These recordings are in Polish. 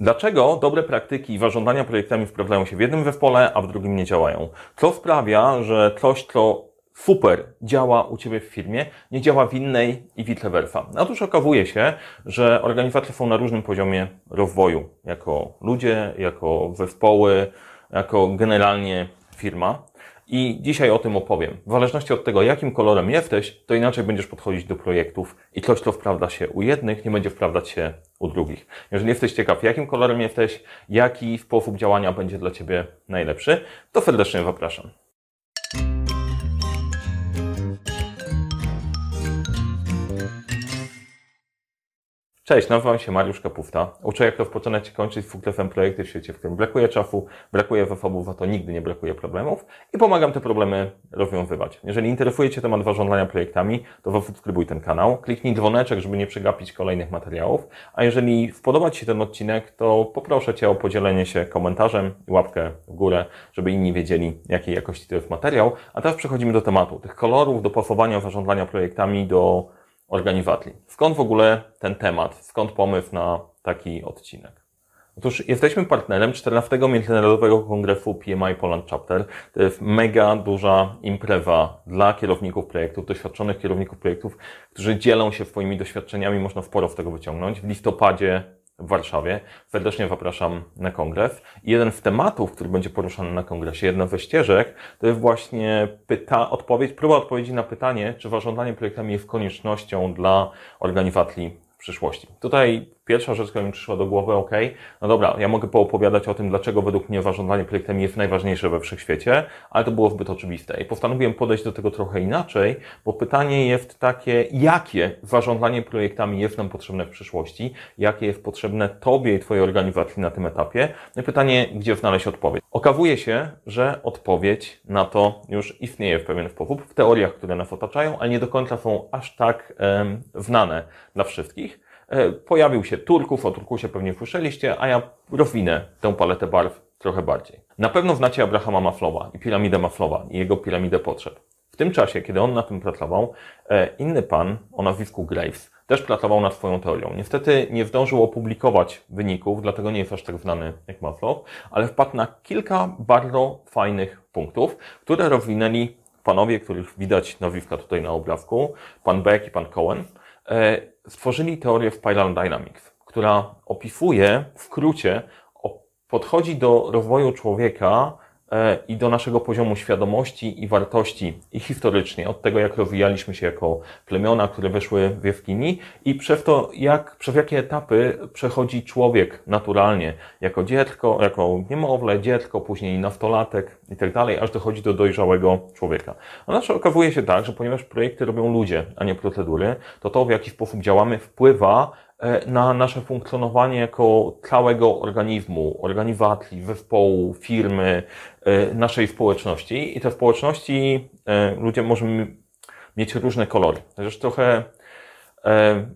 Dlaczego dobre praktyki zarządzania projektami sprawdzają się w jednym zespole, a w drugim nie działają? Co sprawia, że coś, co super działa u Ciebie w firmie, nie działa w innej i vice versa? Otóż okazuje się, że organizacje są na różnym poziomie rozwoju, jako ludzie, jako zespoły, jako generalnie firma. I dzisiaj o tym opowiem. W zależności od tego, jakim kolorem jesteś, to inaczej będziesz podchodzić do projektów i coś, co sprawdza się u jednych, nie będzie sprawdzać się u drugich. Jeżeli jesteś ciekaw, jakim kolorem jesteś, jaki sposób działania będzie dla Ciebie najlepszy, to serdecznie zapraszam. Cześć, nazywam się Mariusz Kapufta. Uczę jak rozpoczynać i kończyć fuklefem projekty w świecie, w którym brakuje czasu, brakuje zasobów, a to nigdy nie brakuje problemów i pomagam te problemy rozwiązywać. Jeżeli interesuje Cię temat zarządzania projektami, to zasubskrybuj ten kanał, kliknij dzwoneczek, żeby nie przegapić kolejnych materiałów, a jeżeli spodoba Ci się ten odcinek, to poproszę Cię o podzielenie się komentarzem i łapkę w górę, żeby inni wiedzieli, jakiej jakości to jest materiał. A teraz przechodzimy do tematu, tych kolorów, do pasowania zarządzania projektami do organizacji. Skąd w ogóle ten temat? Skąd pomysł na taki odcinek? Otóż jesteśmy partnerem 14 Międzynarodowego Kongresu PMI Poland Chapter. To jest mega duża impreza dla kierowników projektów, doświadczonych kierowników projektów, którzy dzielą się swoimi doświadczeniami, można sporo z tego wyciągnąć. W listopadzie w Warszawie. Serdecznie zapraszam na kongres. I jeden z tematów, który będzie poruszany na kongresie, jedna ze ścieżek, to jest właśnie pyta, odpowiedź, próba odpowiedzi na pytanie, czy zarządzanie projektami jest koniecznością dla organizacji w przyszłości. Tutaj Pierwsza rzecz, która mi przyszła do głowy, ok, no dobra, ja mogę poopowiadać o tym, dlaczego według mnie zarządzanie projektami jest najważniejsze we wszechświecie, ale to było zbyt oczywiste. I postanowiłem podejść do tego trochę inaczej, bo pytanie jest takie, jakie zarządzanie projektami jest nam potrzebne w przyszłości, jakie jest potrzebne Tobie i Twojej organizacji na tym etapie. No i pytanie, gdzie znaleźć odpowiedź. Okazuje się, że odpowiedź na to już istnieje w pewien sposób, w teoriach, które nas otaczają, ale nie do końca są aż tak um, znane dla wszystkich. E, pojawił się Turków, o Turkusie pewnie słyszeliście, a ja rozwinę tę paletę barw trochę bardziej. Na pewno znacie Abrahama Maslowa i piramidę Maslowa i jego piramidę potrzeb. W tym czasie, kiedy on na tym pracował, e, inny pan o nazwisku Graves też pracował nad swoją teorią. Niestety nie zdążył opublikować wyników, dlatego nie jest aż tak znany jak Maslow, ale wpadł na kilka bardzo fajnych punktów, które rozwinęli panowie, których widać nazwiska tutaj na obrazku, pan Beck i pan Cohen. E, stworzyli teorię Spiral Dynamics, która opisuje w skrócie, podchodzi do rozwoju człowieka i do naszego poziomu świadomości i wartości i historycznie, od tego jak rozwijaliśmy się jako plemiona, które weszły w jaskini i przez to, jak, przez jakie etapy przechodzi człowiek naturalnie, jako dziecko, jako niemowlę, dziecko, później nastolatek i tak dalej, aż dochodzi do dojrzałego człowieka. A znaczy okazuje się tak, że ponieważ projekty robią ludzie, a nie procedury, to to, w jaki sposób działamy, wpływa e, na nasze funkcjonowanie jako całego organizmu, organizacji, zespołu, firmy, e, naszej społeczności. I te społeczności, e, ludzie możemy mieć różne kolory. Zresztą trochę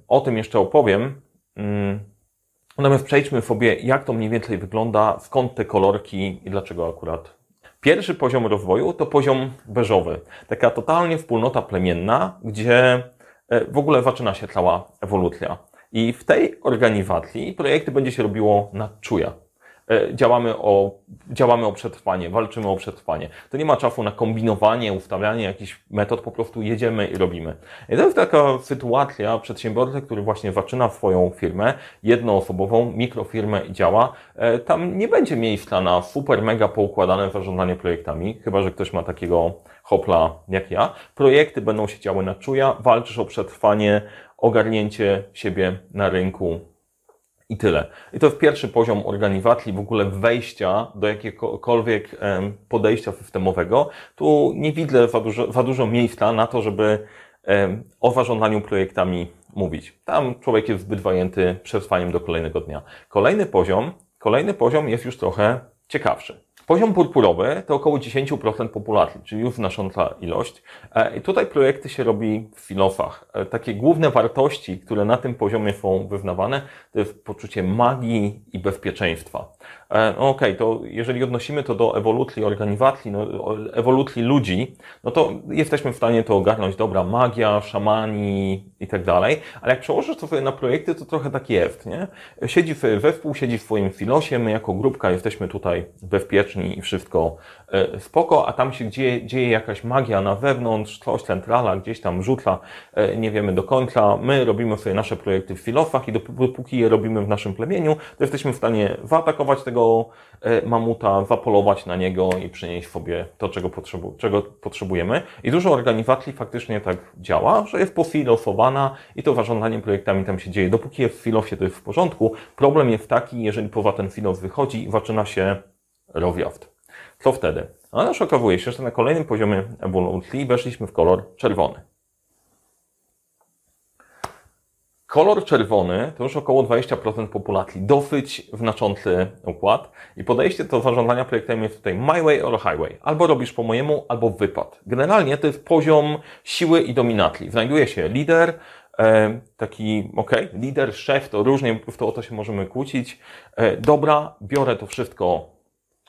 o tym jeszcze opowiem. Mm, natomiast przejdźmy sobie, jak to mniej więcej wygląda, skąd te kolorki i dlaczego akurat Pierwszy poziom rozwoju to poziom beżowy. Taka totalnie wspólnota plemienna, gdzie e, w ogóle zaczyna się cała ewolucja. I w tej organizacji projekty będzie się robiło na czuja. E, działamy o, działamy o przetrwanie, walczymy o przetrwanie. To nie ma czasu na kombinowanie, ustawianie jakichś metod, po prostu jedziemy i robimy. I to jest taka sytuacja przedsiębiorcy, który właśnie zaczyna swoją firmę, jednoosobową, mikrofirmę i działa. E, tam nie będzie miejsca na super, mega poukładane zarządzanie projektami, chyba że ktoś ma takiego hopla jak ja. Projekty będą się działy na czuja, walczysz o przetrwanie, ogarnięcie siebie na rynku i tyle. I to jest pierwszy poziom organizacji, w ogóle wejścia do jakiegokolwiek podejścia systemowego. Tu nie widzę za dużo, za dużo miejsca na to, żeby o zarządzaniu projektami mówić. Tam człowiek jest zbyt zajęty przetrwaniem do kolejnego dnia. Kolejny poziom, kolejny poziom jest już trochę ciekawszy. Poziom purpurowy to około 10% populacji, czyli już znacząca ilość. E, I tutaj projekty się robi w filosach. E, takie główne wartości, które na tym poziomie są wyznawane, to jest poczucie magii i bezpieczeństwa. E, no okej, okay, to jeżeli odnosimy to do ewolucji organiwatli, no, ewolucji ludzi, no to jesteśmy w stanie to ogarnąć, dobra, magia, szamani i tak dalej, ale jak przełożysz to sobie na projekty, to trochę tak jest, nie? Siedzi we wpół, siedzi w swoim filosie, my jako grupka jesteśmy tutaj bezpieczni i wszystko e, spoko, a tam się dzieje, dzieje jakaś magia na wewnątrz, coś centrala gdzieś tam rzuca, e, nie wiemy do końca, my robimy sobie nasze projekty w filosach i dopóki je robimy w naszym plemieniu, to jesteśmy w stanie zaatakować tego e, mamuta, zapolować na niego i przynieść sobie to, czego, potrzebu czego potrzebujemy. I dużo organizacji faktycznie tak działa, że jest pofilosowana i to zarządzanie projektami tam się dzieje. Dopóki jest w filosie, to jest w porządku. Problem jest taki, jeżeli poza ten filos wychodzi zaczyna się rozjazd. Co wtedy? No, ale okazuje się, że na kolejnym poziomie ewolucji weszliśmy w kolor czerwony. Kolor czerwony to już około 20% populacji. Dosyć znaczący układ. I podejście do zarządzania projektem jest tutaj my way or highway. Albo robisz po mojemu, albo wypad. Generalnie to jest poziom siły i dominacji. Znajduje się lider, e, taki, ok, lider, szef, to różnie, w to o to się możemy kłócić. E, dobra, biorę to wszystko,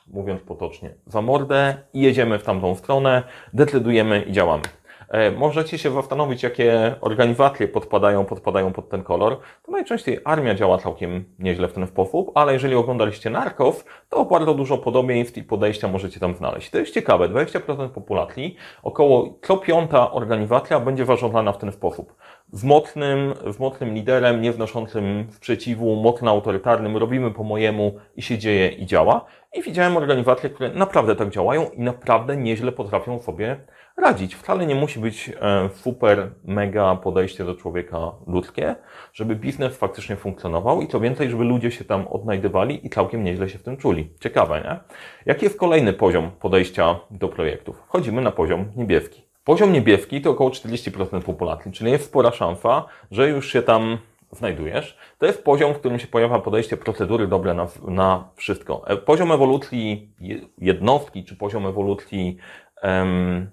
mówiąc potocznie, za mordę i jedziemy w tamtą stronę, decydujemy i działamy. E, możecie się zastanowić, jakie organizacje podpadają, podpadają pod ten kolor. To najczęściej armia działa całkiem nieźle w ten sposób, ale jeżeli oglądaliście Narcos, to bardzo dużo podobieństw i podejścia możecie tam znaleźć. To jest ciekawe, 20% populacji, około co piąta organizacja będzie zarządzana w ten sposób. Z mocnym, z mocnym liderem, nie wnoszącym sprzeciwu, mocno autorytarnym, robimy po mojemu i się dzieje i działa. I widziałem organizacje, które naprawdę tak działają i naprawdę nieźle potrafią sobie radzić. Wcale nie musi być e, super, mega podejście do człowieka ludzkie, żeby biznes faktycznie funkcjonował i co więcej, żeby ludzie się tam odnajdywali i całkiem nieźle się w tym czuli. Ciekawe, nie? Jaki jest kolejny poziom podejścia do projektów? Wchodzimy na poziom niebieski. Poziom niebieski to około 40% populacji, czyli jest spora szansa, że już się tam znajdujesz. To jest poziom, w którym się pojawia podejście procedury dobre na, na wszystko. E, poziom ewolucji jednostki, czy poziom ewolucji um,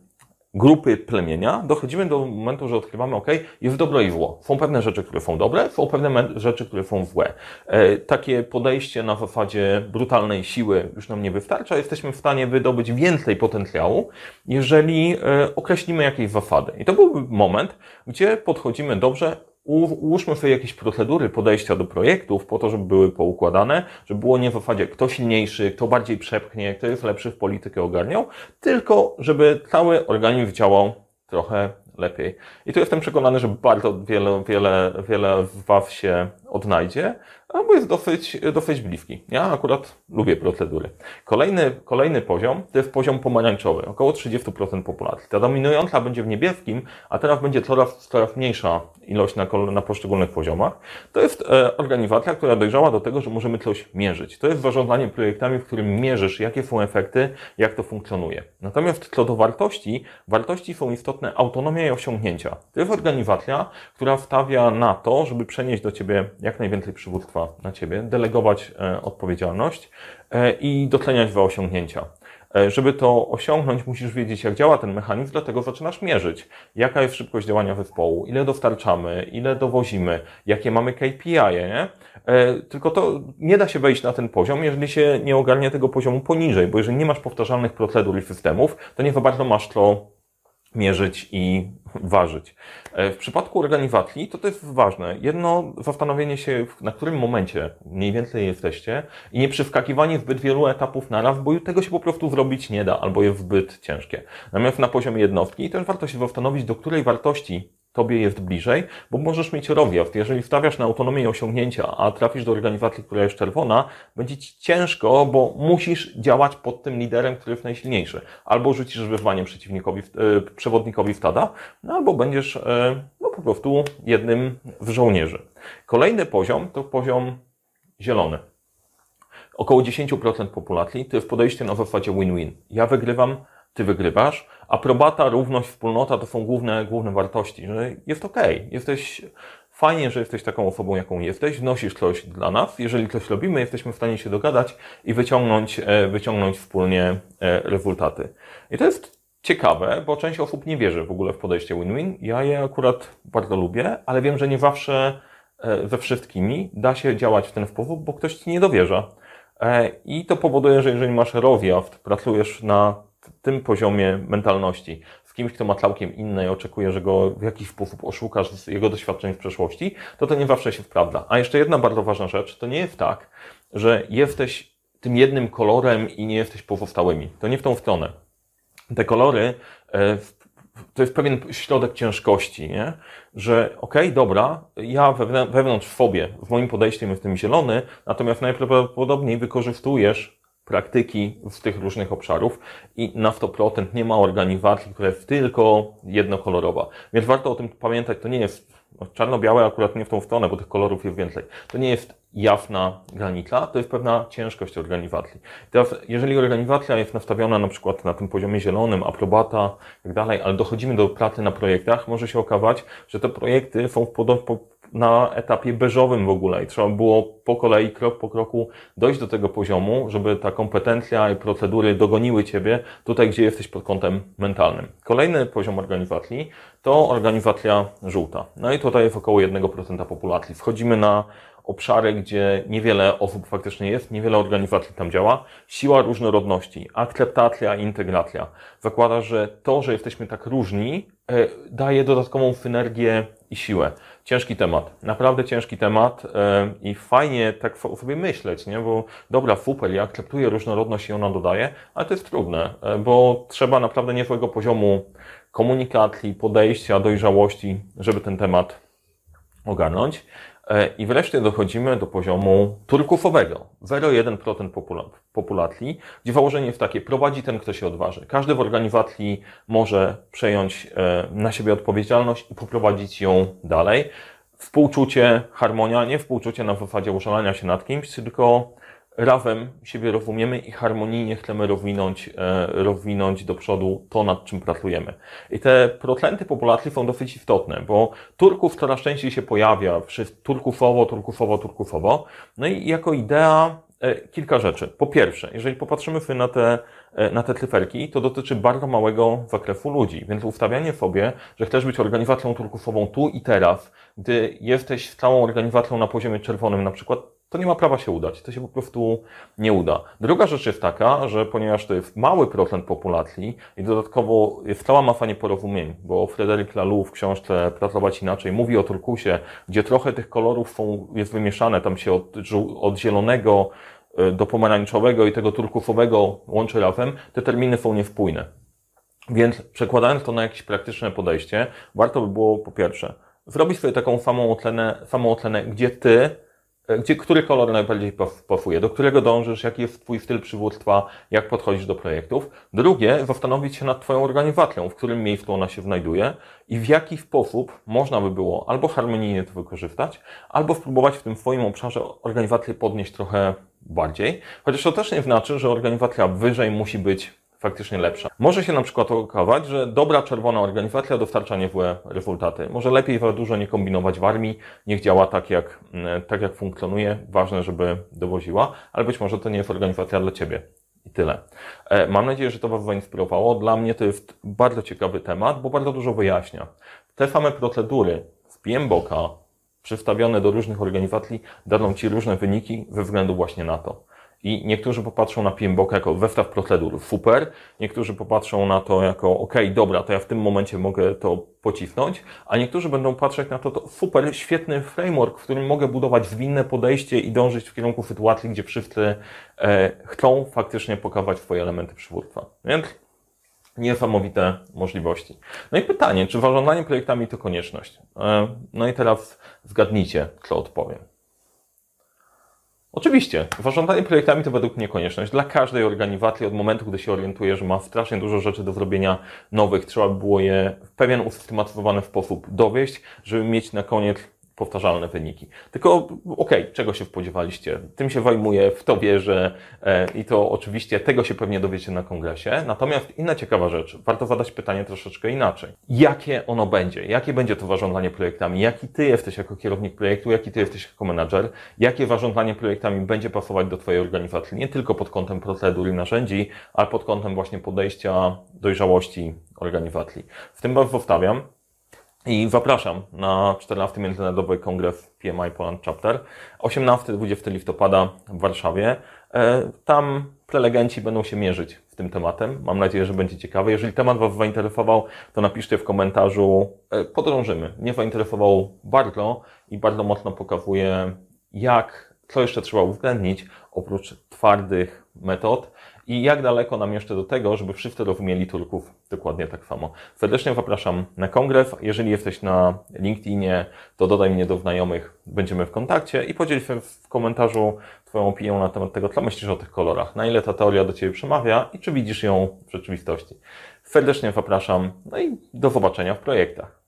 grupy plemienia, dochodzimy do momentu, że odkrywamy, ok, jest dobro i zło. Są pewne rzeczy, które są dobre, są pewne rzeczy, które są złe. E, takie podejście na zasadzie brutalnej siły już nam nie wystarcza. Jesteśmy w stanie wydobyć więcej potencjału, jeżeli e, określimy jakieś zasady. I to był moment, gdzie podchodzimy dobrze, ułóżmy sobie jakieś procedury podejścia do projektów po to, żeby były poukładane, żeby było nie w zasadzie kto silniejszy, kto bardziej przepchnie, kto jest lepszy w politykę ogarniał, tylko żeby cały organizm działał trochę lepiej. I tu jestem przekonany, że bardzo wiele, wiele, wiele z Was się odnajdzie, albo jest dosyć, dosyć bliski. Ja akurat lubię procedury. Kolejny, kolejny poziom to jest poziom pomarańczowy, około 30% populacji. Ta dominująca będzie w niebieskim, a teraz będzie coraz, coraz mniejsza ilość na, na poszczególnych poziomach. To jest e, organizacja, która dojrzała do tego, że możemy coś mierzyć. To jest zarządzanie projektami, w którym mierzysz, jakie są efekty, jak to funkcjonuje. Natomiast co do wartości, wartości są istotne autonomia i osiągnięcia. To jest organizacja, która stawia na to, żeby przenieść do Ciebie jak najwięcej przywództwa na Ciebie, delegować e, odpowiedzialność e, i doceniać Twoje osiągnięcia. E, żeby to osiągnąć, musisz wiedzieć, jak działa ten mechanizm, dlatego zaczynasz mierzyć, jaka jest szybkość działania zespołu, ile dostarczamy, ile dowozimy, jakie mamy KPI, nie? Tylko to nie da się wejść na ten poziom, jeżeli się nie ogarnia tego poziomu poniżej, bo jeżeli nie masz powtarzalnych procedur i systemów, to nie za bardzo masz to mierzyć i ważyć. E, w przypadku organizacji to jest ważne. Jedno zastanowienie się, na którym momencie mniej więcej jesteście i nie przywkakiwanie zbyt wielu etapów naraz, bo tego się po prostu zrobić nie da albo jest zbyt ciężkie. Natomiast na poziomie jednostki też warto się zastanowić, do której wartości Tobie jest bliżej, bo możesz mieć rozjazd. Jeżeli stawiasz na autonomię i osiągnięcia, a trafisz do organizacji, która jest czerwona, będzie Ci ciężko, bo musisz działać pod tym liderem, który jest najsilniejszy. Albo rzucisz wyzwaniem przeciwnikowi, e, przewodnikowi stada, no albo będziesz e, no, po prostu jednym z żołnierzy. Kolejny poziom to poziom zielony. Około 10% populacji to jest podejście na zasadzie win-win. Ja wygrywam, ty wygrywasz. Aprobata, równość, wspólnota to są główne, główne wartości, że jest okej, okay. jesteś fajnie, że jesteś taką osobą, jaką jesteś, wnosisz coś dla nas. Jeżeli coś robimy, jesteśmy w stanie się dogadać i wyciągnąć, e, wyciągnąć wspólnie e, rezultaty. I to jest ciekawe, bo część osób nie wierzy w ogóle w podejście win-win. Ja je akurat bardzo lubię, ale wiem, że nie zawsze ze wszystkimi da się działać w ten sposób, bo ktoś ci nie dowierza. E, I to powoduje, że jeżeli masz rowiaft, pracujesz na tym poziomie mentalności z kimś, kto ma całkiem inne i oczekuje, że go w jakiś sposób oszukasz z jego doświadczeń w przeszłości, to to nie zawsze się wprawda. A jeszcze jedna bardzo ważna rzecz, to nie jest tak, że jesteś tym jednym kolorem i nie jesteś pozostałymi. To nie w tą stronę. Te kolory e, to jest pewien środek ciężkości, nie? że okej, okay, dobra, ja wewnątrz w fobie, w moim podejściu jestem zielony, natomiast najprawdopodobniej wykorzystujesz praktyki z tych różnych obszarów i na 100% nie ma organizacji, która jest tylko jednokolorowa. Więc warto o tym pamiętać, to nie jest no, czarno-białe akurat nie w tą stronę, bo tych kolorów jest więcej. To nie jest jawna granica, to jest pewna ciężkość organizacji. Teraz, jeżeli organizacja jest nastawiona na przykład na tym poziomie zielonym, aprobata i tak dalej, ale dochodzimy do pracy na projektach, może się okazać, że te projekty są w na etapie beżowym w ogóle i trzeba było po kolei, krok po kroku dojść do tego poziomu, żeby ta kompetencja i procedury dogoniły Ciebie tutaj, gdzie jesteś pod kątem mentalnym. Kolejny poziom organizacji to organizacja żółta. No i tutaj jest około 1% populacji. Wchodzimy na obszary, gdzie niewiele osób faktycznie jest, niewiele organizacji tam działa. Siła różnorodności, akceptacja i integracja. Zakłada, że to, że jesteśmy tak różni, e, daje dodatkową synergię i siłę. Ciężki temat, naprawdę ciężki temat e, i fajnie tak sobie myśleć, nie? bo dobra, super, ja akceptuję różnorodność i ona dodaje, ale to jest trudne, e, bo trzeba naprawdę niezłego poziomu komunikacji, podejścia, dojrzałości, żeby ten temat ogarnąć. E, I wreszcie dochodzimy do poziomu turkufowego. 0,1% populacji, gdzie założenie jest takie, prowadzi ten, kto się odważy. Każdy w organizacji może przejąć e, na siebie odpowiedzialność i poprowadzić ją dalej. Współczucie, harmonia, nie współczucie na zasadzie użalania się nad kimś, tylko razem siebie rozumiemy i harmonijnie chcemy rozwinąć, e, rozwinąć do przodu to, nad czym pracujemy. I te procenty populacji są dosyć istotne, bo Turków coraz częściej się pojawia, turkufowo, turkufowo, turkufowo. No i jako idea e, kilka rzeczy. Po pierwsze, jeżeli popatrzymy sobie na te, e, na te cyferki, to dotyczy bardzo małego zakresu ludzi, więc ustawianie sobie, że chcesz być organizacją turkufową tu i teraz, gdy jesteś całą organizacją na poziomie czerwonym na przykład, to nie ma prawa się udać. To się po prostu nie uda. Druga rzecz jest taka, że ponieważ to jest mały procent populacji i dodatkowo jest cała masa nieporozumień, bo Fryderyk Laloux w książce Pracować Inaczej mówi o turkusie, gdzie trochę tych kolorów są, jest wymieszane, tam się od, od zielonego e, do pomarańczowego i tego turkusowego łączy razem, te terminy są niespójne. Więc przekładając to na jakieś praktyczne podejście, warto by było po pierwsze zrobić sobie taką samą ocenę, samą ocenę gdzie ty gdzie, który kolor najbardziej pasuje, do którego dążysz, jaki jest Twój styl przywództwa, jak podchodzisz do projektów. Drugie, zastanowić się nad Twoją organizacją, w którym miejscu ona się znajduje i w jaki sposób można by było albo harmonijnie to wykorzystać, albo spróbować w tym swoim obszarze organizację podnieść trochę bardziej. Chociaż to też nie znaczy, że organizacja wyżej musi być faktycznie lepsza. Może się na przykład okazywać, że dobra czerwona organizacja dostarcza niezłe rezultaty. Może lepiej za dużo nie kombinować w armii, niech działa tak jak, mm, tak jak funkcjonuje. Ważne, żeby dowoziła, ale być może to nie jest organizacja dla Ciebie. I tyle. E, mam nadzieję, że to Was zainspirowało. Dla mnie to jest bardzo ciekawy temat, bo bardzo dużo wyjaśnia. Te same procedury z PMBOK przystawione do różnych organizacji daną Ci różne wyniki ze względu właśnie na to. I niektórzy popatrzą na PMBOK jako zestaw procedur, super. Niektórzy popatrzą na to jako, ok, dobra, to ja w tym momencie mogę to pocisnąć, a niektórzy będą patrzeć na to, to super, świetny framework, w którym mogę budować zwinne podejście i dążyć w kierunku sytuacji, gdzie wszyscy e, chcą faktycznie pokazać swoje elementy przywództwa. Więc niesamowite możliwości. No i pytanie, czy zarządzanie projektami to konieczność? E, no i teraz zgadnijcie, co odpowiem. Oczywiście, zarządzanie projektami to według mnie konieczność dla każdej organizacji od momentu, gdy się orientuje, że ma strasznie dużo rzeczy do zrobienia nowych, trzeba by było je w pewien usystematyzowany sposób dowieść, żeby mieć na koniec powtarzalne wyniki. Tylko, okej, okay, czego się spodziewaliście? Tym się wajmuję, w to wierzę e, i to oczywiście tego się pewnie dowiecie na kongresie. Natomiast inna ciekawa rzecz, warto zadać pytanie troszeczkę inaczej. Jakie ono będzie? Jakie będzie to zarządzanie projektami? Jaki ty jesteś jako kierownik projektu? Jaki ty jesteś jako menadżer? Jakie zarządzanie projektami będzie pasować do twojej organizacji? Nie tylko pod kątem procedur i narzędzi, ale pod kątem właśnie podejścia, dojrzałości organizacji. W tym Was zostawiam. I zapraszam na 14 Międzynarodowy Kongres PMI Poland Chapter 18-20 listopada w Warszawie. E, Tam prelegenci będą się mierzyć w tym tematem. Mam nadzieję, że będzie ciekawy. Jeżeli temat Was zainteresował, to napiszcie w komentarzu. E, Podrążymy. Mnie zainteresował bardzo i bardzo mocno pokazuje, jak, co jeszcze trzeba uwzględnić oprócz twardych metod i jak daleko nam jeszcze do tego, żeby wszyscy rozumieli Turków dokładnie tak samo. Serdecznie zapraszam na kongres. Jeżeli jesteś na LinkedInie, to dodaj mnie do znajomych, będziemy w kontakcie i podziel się w komentarzu Twoją opinią na temat tego, co myślisz o tych kolorach, na ile ta teoria do Ciebie przemawia i czy widzisz ją w rzeczywistości. Serdecznie zapraszam, no i do zobaczenia w projektach.